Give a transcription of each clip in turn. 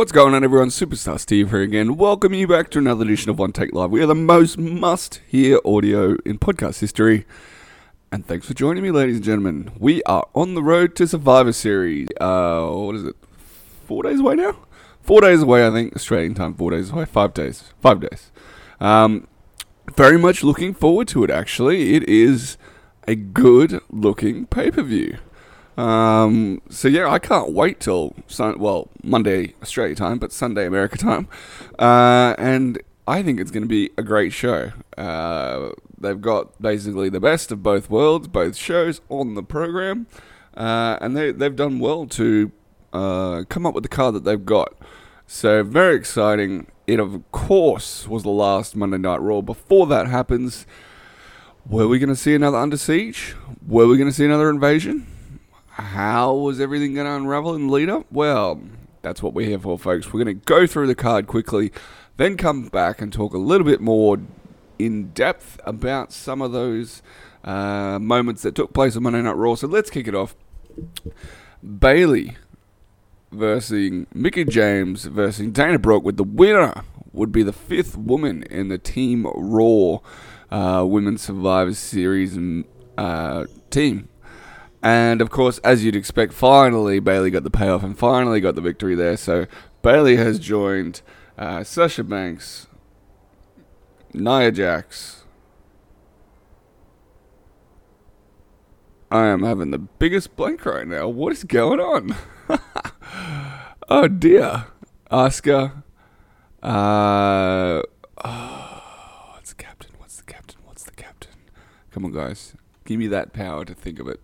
What's going on, everyone? Superstar Steve here again. Welcome you back to another edition of One Take Live. We are the most must hear audio in podcast history. And thanks for joining me, ladies and gentlemen. We are on the road to Survivor Series. Uh, what is it? Four days away now? Four days away, I think. Australian time, four days away. Five days. Five days. Um, very much looking forward to it, actually. It is a good looking pay per view. Um, so yeah, I can't wait till sun- well Monday Australia time, but Sunday America time, uh, and I think it's going to be a great show. Uh, they've got basically the best of both worlds, both shows on the program, uh, and they they've done well to uh, come up with the card that they've got. So very exciting. It of course was the last Monday Night Raw. Before that happens, were we going to see another Under Siege? Were we going to see another invasion? How was everything going to unravel in the lead up? Well, that's what we're here for, folks. We're going to go through the card quickly, then come back and talk a little bit more in depth about some of those uh, moments that took place on Monday Night Raw. So let's kick it off. Bayley versus Mickie James versus Dana Brooke, with the winner would be the fifth woman in the Team Raw uh, Women's Survivor Series uh, team. And of course, as you'd expect, finally Bayley got the payoff and finally got the victory there. So Bayley has joined uh, Sasha Banks, Nia Jax. I am having the biggest blank right now. What is going on? oh dear. Oscar. Uh, oh, what's the captain? What's the captain? What's the captain? Come on, guys. Give me that power to think of it.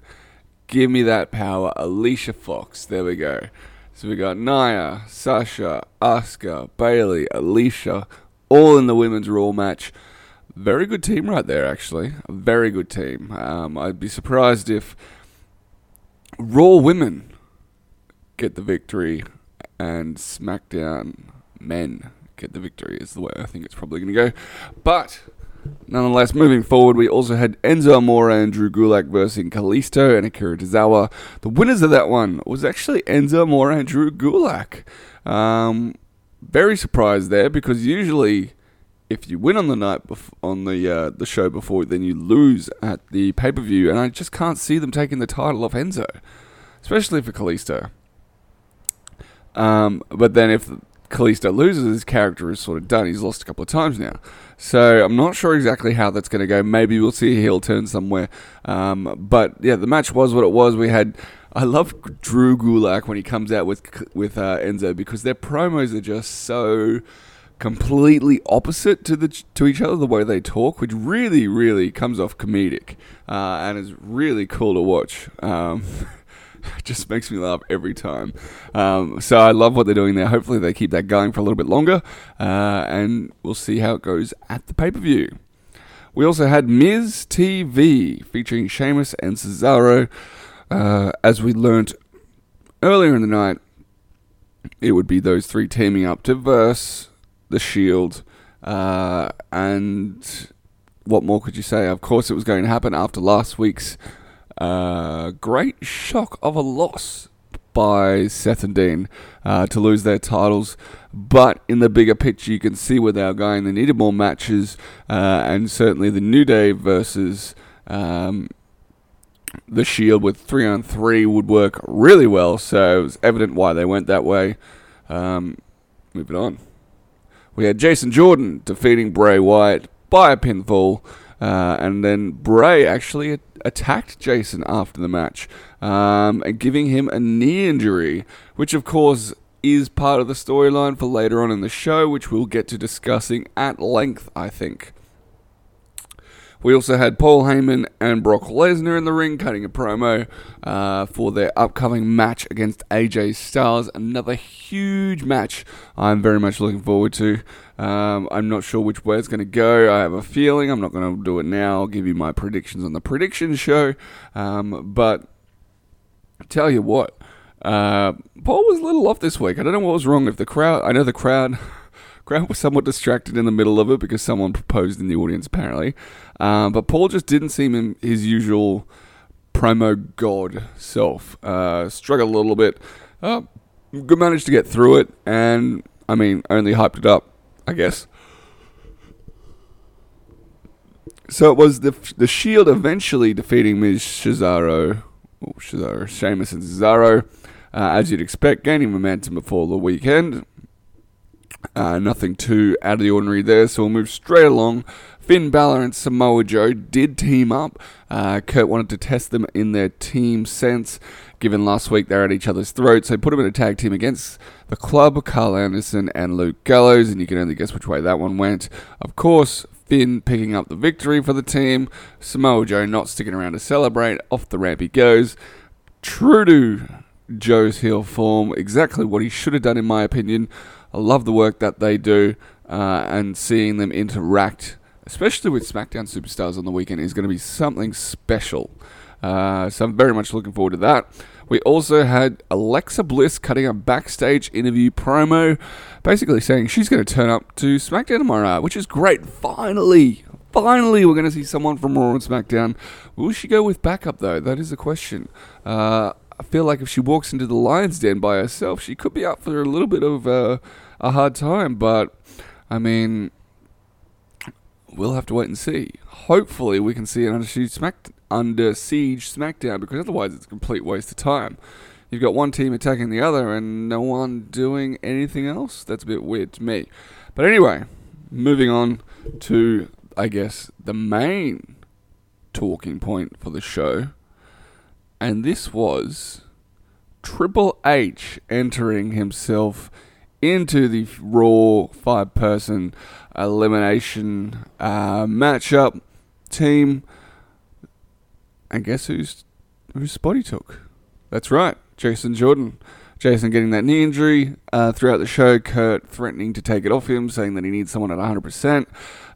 Give me that power. Alicia Fox. There we go. So we got Nia, Sasha, Asuka, Bayley, Alicia, all in the women's Raw match. Very good team right there, actually. A very good team. Um, I'd be surprised if Raw women get the victory and SmackDown men get the victory, is the way I think it's probably going to go. But Nonetheless, moving forward, we also had Enzo Amore and Drew Gulak versus Kalisto and Akira Tozawa. The winners of that one was actually Enzo Amore and Drew Gulak. Um, very surprised there because usually, if you win on the night bef- on the uh, the show before, then you lose at the pay per view, and I just can't see them taking the title off Enzo, especially for Kalisto. Um, but then if Kalisto loses, his character is sort of done. He's lost a couple of times now. So I'm not sure exactly how that's going to go. Maybe we'll see a heel turn somewhere. Um, but yeah, the match was what it was. We had. I love Drew Gulak when he comes out with with uh, Enzo because their promos are just so completely opposite to the to each other the way they talk, which really really comes off comedic uh, and is really cool to watch. Um, just makes me laugh every time. Um, so I love what they're doing there. Hopefully they keep that going for a little bit longer, uh, and we'll see how it goes at the pay per view. We also had Miz TV featuring Sheamus and Cesaro. Uh, as we learnt earlier in the night, it would be those three teaming up to verse the Shield, uh, and what more could you say? Of course, it was going to happen after last week's uh, great shock of a loss by Seth and Dean uh, to lose their titles. But in the bigger picture, you can see where they are going. They needed more matches, uh, and certainly the New Day versus um, the Shield with three on three would work really well. So it was evident why they went that way. Um, moving on. We had Jason Jordan defeating Bray Wyatt by a pinfall. Uh, and then Bray actually attacked Jason after the match, um, giving him a knee injury, which of course is part of the storyline for later on in the show, which we'll get to discussing at length, I think. We also had Paul Heyman and Brock Lesnar in the ring cutting a promo uh, for their upcoming match against AJ Styles. Another huge match I'm very much looking forward to. Um, I'm not sure which way it's going to go. I have a feeling. I'm not going to do it now. I'll give you my predictions on the prediction show. Um, but tell you what, uh, Paul was a little off this week. I don't know what was wrong. If the crowd, I know the crowd. Crowd was somewhat distracted in the middle of it because someone proposed in the audience, apparently. Um, but Paul just didn't seem in his usual promo god self. Uh, struggled a little bit. Uh, managed to get through it, and I mean, only hyped it up, I guess. So it was the the Shield eventually defeating Miz Cesaro, oh, Cesaro, Sheamus and Cesaro, uh, as you'd expect, gaining momentum before the weekend. Uh, nothing too out of the ordinary there, so we'll move straight along. Finn Balor and Samoa Joe did team up. Uh, Kurt wanted to test them in their team sense, given last week they're at each other's throats. So put them in a tag team against the club, Karl Anderson and Luke Gallows, and you can only guess which way that one went. Of course, Finn picking up the victory for the team. Samoa Joe not sticking around to celebrate. Off the ramp he goes. True to Joe's heel form, exactly what he should have done, in my opinion. I love the work that they do, uh, and seeing them interact especially with SmackDown Superstars on the weekend, is going to be something special. Uh, so I'm very much looking forward to that. We also had Alexa Bliss cutting a backstage interview promo, basically saying she's going to turn up to SmackDown tomorrow, which is great. Finally, finally, we're going to see someone from Raw and SmackDown. Will she go with backup though? That is the question. Uh, I feel like if she walks into the Lions Den by herself, she could be up for a little bit of uh, a hard time. But I mean, we'll have to wait and see. Hopefully, we can see an under siege, smack, under siege SmackDown because otherwise, it's a complete waste of time. You've got one team attacking the other and no one doing anything else. That's a bit weird to me. But anyway, moving on to, I guess, the main talking point for the show. And this was Triple H entering himself into the Raw five person elimination uh, matchup team. And guess who's whose spot he took? That's right, Jason Jordan. Jason getting that knee injury uh, throughout the show. Kurt threatening to take it off him, saying that he needs someone at 100%.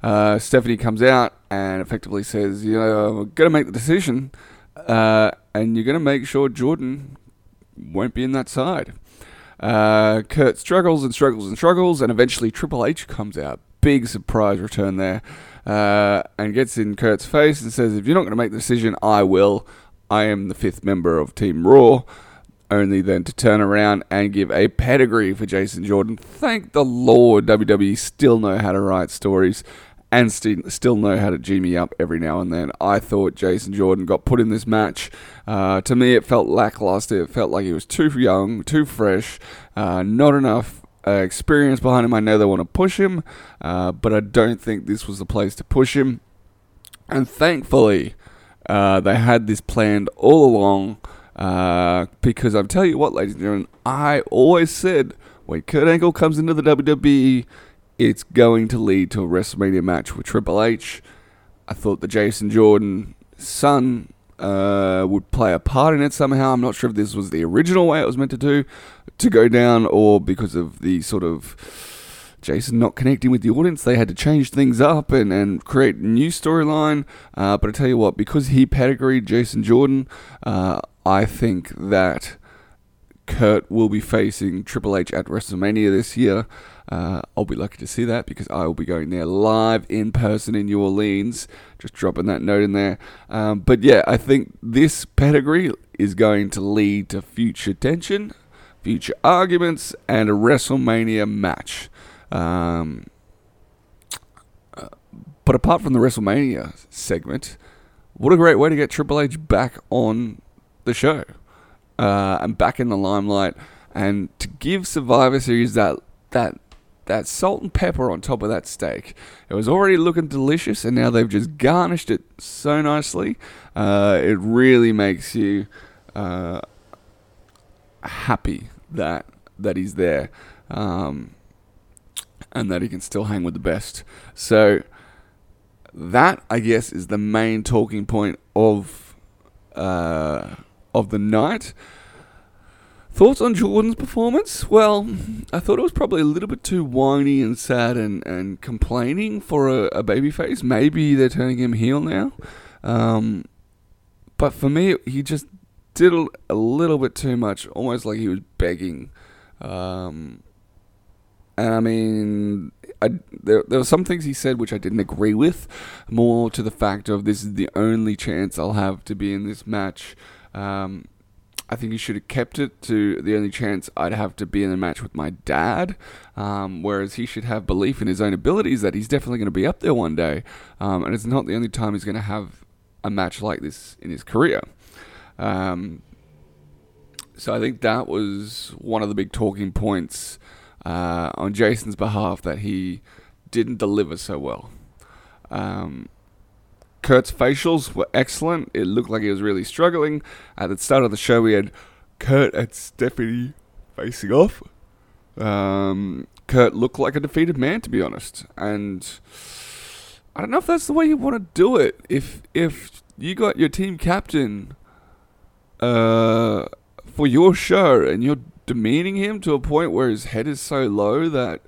Uh, Stephanie comes out and effectively says, "You know, we're going to make the decision, uh, and you're going to make sure Jordan won't be in that side." Uh, Kurt struggles and struggles and struggles, and eventually Triple H comes out. Big surprise return there. Uh, and gets in Kurt's face and says, If you're not going to make the decision, I will. I am the fifth member of Team Raw. Only then to turn around and give a pedigree for Jason Jordan. Thank the Lord WWE still know how to write stories and st- still know how to G me up every now and then. I thought Jason Jordan got put in this match. Uh, to me, it felt lackluster. It felt like he was too young, too fresh, uh, not enough uh, experience behind him. I know they want to push him, uh, but I don't think this was the place to push him. And thankfully, uh, they had this planned all along. Uh, because I'll tell you what, ladies and gentlemen, I always said when Kurt Angle comes into the WWE, it's going to lead to a WrestleMania match with Triple H. I thought the Jason Jordan son uh, would play a part in it somehow. I'm not sure if this was the original way it was meant to do to go down, or because of the sort of Jason not connecting with the audience, they had to change things up and, and create a new storyline. Uh, but I tell you what, because he pedigreed Jason Jordan, uh, I think that Kurt will be facing Triple H at WrestleMania this year. Uh, I'll be lucky to see that because I will be going there live in person in New Orleans. Just dropping that note in there. Um, but yeah, I think this pedigree is going to lead to future tension, future arguments, and a WrestleMania match. Um, uh, but apart from the WrestleMania segment, what a great way to get Triple H back on the show uh, and back in the limelight, and to give Survivor Series that that that salt and pepper on top of that steak. It was already looking delicious, and now they've just garnished it so nicely. Uh, it really makes you uh, happy that that he's there, um, and that he can still hang with the best. So that, I guess, is the main talking point of uh, of the night. Thoughts on Jordan's performance? Well, I thought it was probably a little bit too whiny and sad and, and complaining for a, a babyface. Maybe they're turning him heel now. Um, but for me, he just did a little bit too much, almost like he was begging. Um, and I mean, I, there, there were some things he said which I didn't agree with, more to the fact of this is the only chance I'll have to be in this match. Um, I think he should have kept it to the only chance I'd have to be in a match with my dad. Um, whereas he should have belief in his own abilities that he's definitely going to be up there one day. Um, and it's not the only time he's going to have a match like this in his career. Um, so I think that was one of the big talking points uh, on Jason's behalf that he didn't deliver so well. Um, Kurt's facials were excellent. It looked like he was really struggling. At the start of the show, we had Kurt and Stephanie facing off. Um, Kurt looked like a defeated man, to be honest, and I don't know if that's the way you want to do it. If if you got your team captain uh, for your show and you're demeaning him to a point where his head is so low that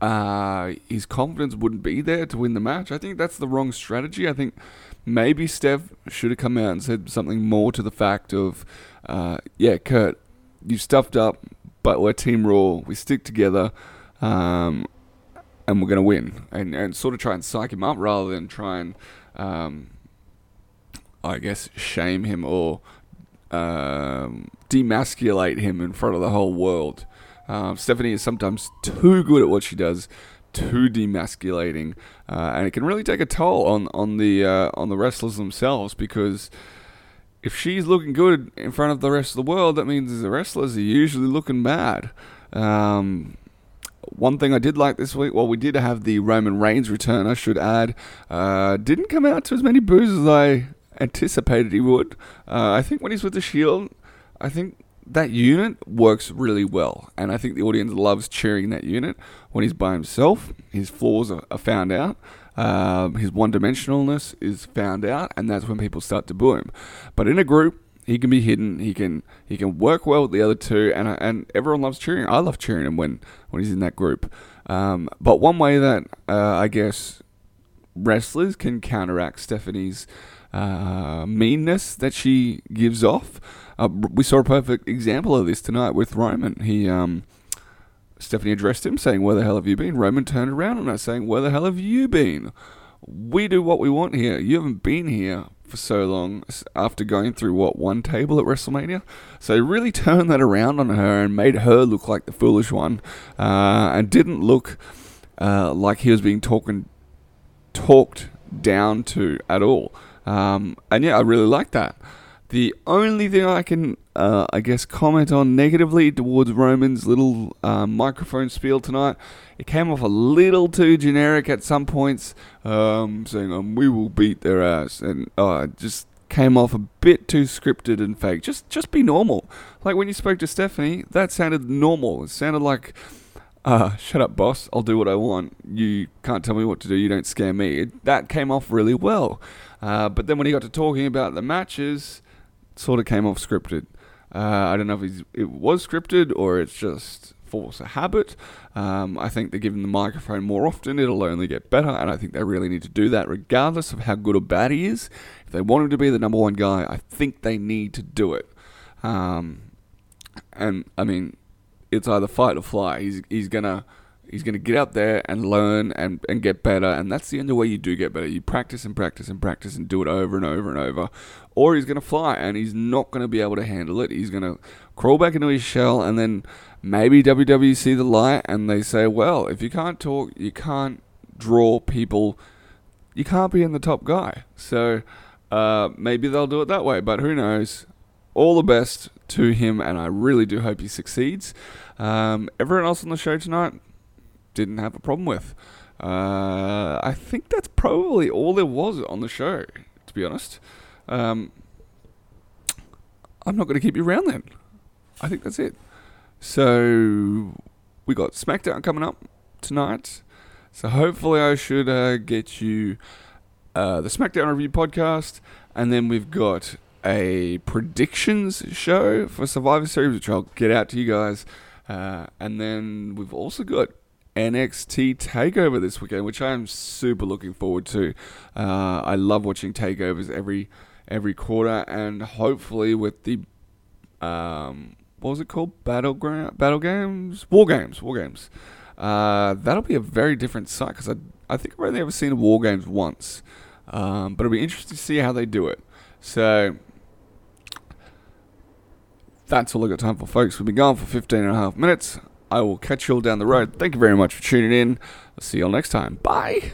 uh, his confidence wouldn't be there to win the match. I think that's the wrong strategy. I think maybe Steph should have come out and said something more to the fact of, uh, yeah, Kurt, you stuffed up, but we're Team Raw. We stick together, um, and we're going to win. And, and sort of try and psych him up rather than try and, um, I guess, shame him or um, demasculate him in front of the whole world. Um, Stephanie is sometimes too good at what she does, too demasculating, uh, and it can really take a toll on on the uh, on the wrestlers themselves because if she's looking good in front of the rest of the world, that means the wrestlers are usually looking bad. Um, one thing I did like this week, well, we did have the Roman Reigns return, I should add. Uh, didn't come out to as many boos as I anticipated he would. Uh, I think when he's with the Shield, I think that unit works really well, and I think the audience loves cheering that unit. When he's by himself, his flaws are, are found out, um, his one-dimensionalness is found out, and that's when people start to boo him. But in a group, he can be hidden. He can he can work well with the other two, and and everyone loves cheering. I love cheering him when when he's in that group. Um, but one way that uh, I guess wrestlers can counteract Stephanie's uh, meanness that she gives off uh, we saw a perfect example of this tonight with Roman. He, um, Stephanie addressed him, saying, "Where the hell have you been?" Roman turned around on her, saying, "Where the hell have you been?" We do what we want here. You haven't been here for so long after going through what one table at WrestleMania. So he really turned that around on her and made her look like the foolish one, uh, and didn't look uh, like he was being talking talked down to at all. Um, and yeah, I really like that. The only thing I can, uh, I guess, comment on negatively towards Roman's little um, microphone spiel tonight, it came off a little too generic at some points, um, saying, um, we will beat their ass, and uh, just came off a bit too scripted and fake. Just, just be normal. Like when you spoke to Stephanie, that sounded normal. It sounded like, uh, shut up, boss. I'll do what I want. You can't tell me what to do. You don't scare me. It, that came off really well. Uh, but then when he got to talking about the matches, sort of came off scripted. Uh, I don't know if it was scripted or it's just force a habit. Um, I think they're giving the microphone more often, it'll only get better, and I think they really need to do that regardless of how good or bad he is. If they want him to be the number one guy, I think they need to do it. Um, and I mean, it's either fight or fly. He's he's gonna He's going to get out there and learn and, and get better. And that's the only way you do get better. You practice and practice and practice and do it over and over and over. Or he's going to fly and he's not going to be able to handle it. He's going to crawl back into his shell and then maybe WWE see the light and they say, well, if you can't talk, you can't draw people, you can't be in the top guy. So uh, maybe they'll do it that way. But who knows? All the best to him, and I really do hope he succeeds. Um, everyone else on the show tonight, didn't have a problem with. Uh, I think that's probably all there was on the show, to be honest. Um, I'm not going to keep you around then. I think that's it. So we got SmackDown coming up tonight. So hopefully I should uh, get you uh, the SmackDown review podcast, and then we've got a predictions show for Survivor Series, which I'll get out to you guys. Uh, and then we've also got NXT Takeover this weekend, which I am super looking forward to. Uh, I love watching takeovers every every quarter, and hopefully with the um, what was it called? Battleground, battle games, war games, war games. Uh, that'll be a very different site because I I think I've only ever seen war games once, um, but it'll be interesting to see how they do it. So that's all I got time for, folks. We've been gone for 15 and a half minutes. I will catch you all down the road. Thank you very much for tuning in. I'll see you all next time. Bye.